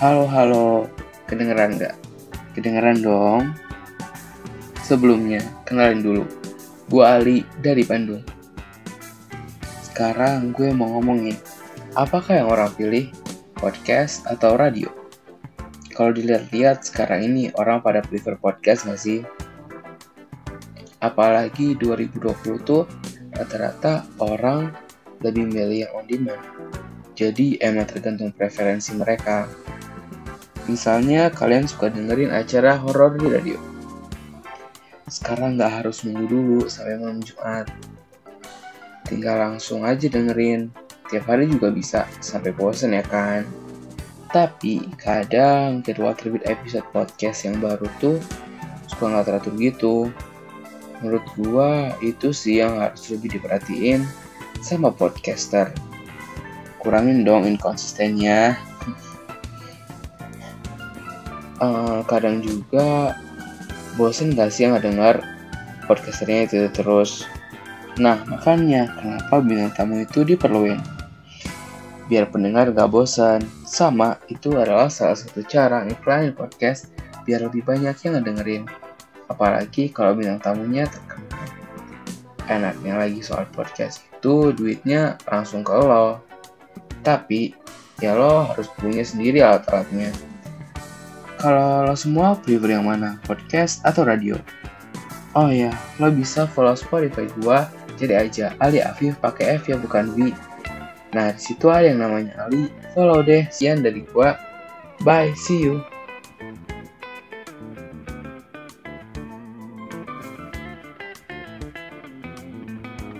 Halo, halo. Kedengeran nggak? Kedengeran dong. Sebelumnya, kenalin dulu. Gue Ali dari Bandung. Sekarang gue mau ngomongin, apakah yang orang pilih? Podcast atau radio? Kalau dilihat-lihat sekarang ini orang pada prefer podcast nggak sih? Apalagi 2020 tuh rata-rata orang lebih milih yang on demand. Jadi emang tergantung preferensi mereka. Misalnya kalian suka dengerin acara horor di radio. Sekarang nggak harus nunggu dulu sampai malam Jumat. Tinggal langsung aja dengerin. Tiap hari juga bisa, sampai bosen ya kan? Tapi kadang kedua terbit episode podcast yang baru tuh suka nggak teratur gitu. Menurut gua itu sih yang harus lebih diperhatiin sama podcaster. Kurangin dong inkonsistennya. Uh, kadang juga bosen gak sih nggak dengar podcasternya itu terus. Nah makanya kenapa bintang tamu itu diperluin biar pendengar gak bosan. Sama, itu adalah salah satu cara iklanin podcast biar lebih banyak yang ngedengerin. Apalagi kalau bintang tamunya terkenal. Enaknya lagi soal podcast itu duitnya langsung ke lo. Tapi, ya lo harus punya sendiri alat-alatnya. Kalau lo semua prefer yang mana? Podcast atau radio? Oh ya, lo bisa follow Spotify gua, jadi aja Ali Afif pakai F ya bukan V Nah, di situ ada yang namanya Ali. Follow deh. Sekian dari gua. Bye, see you.